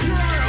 Christ.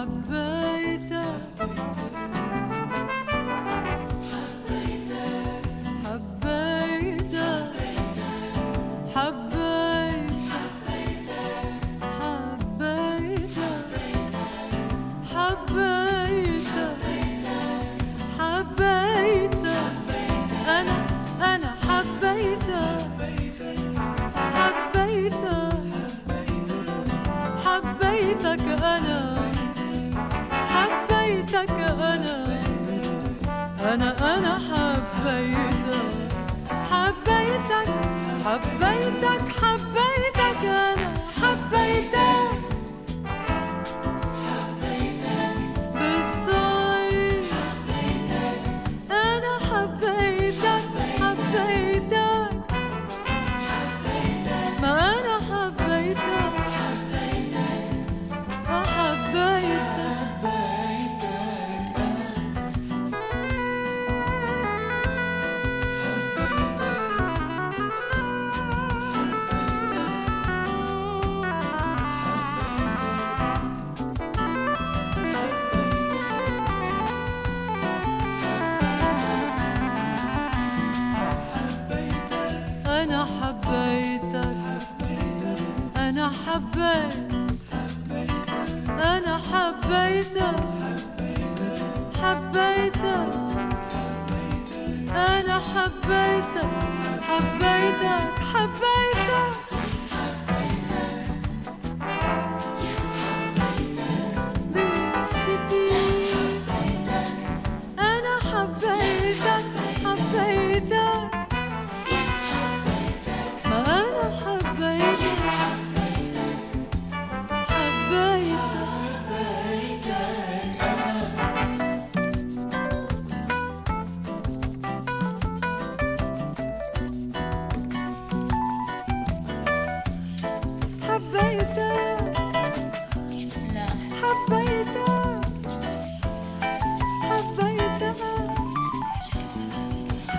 la peur.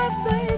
have they?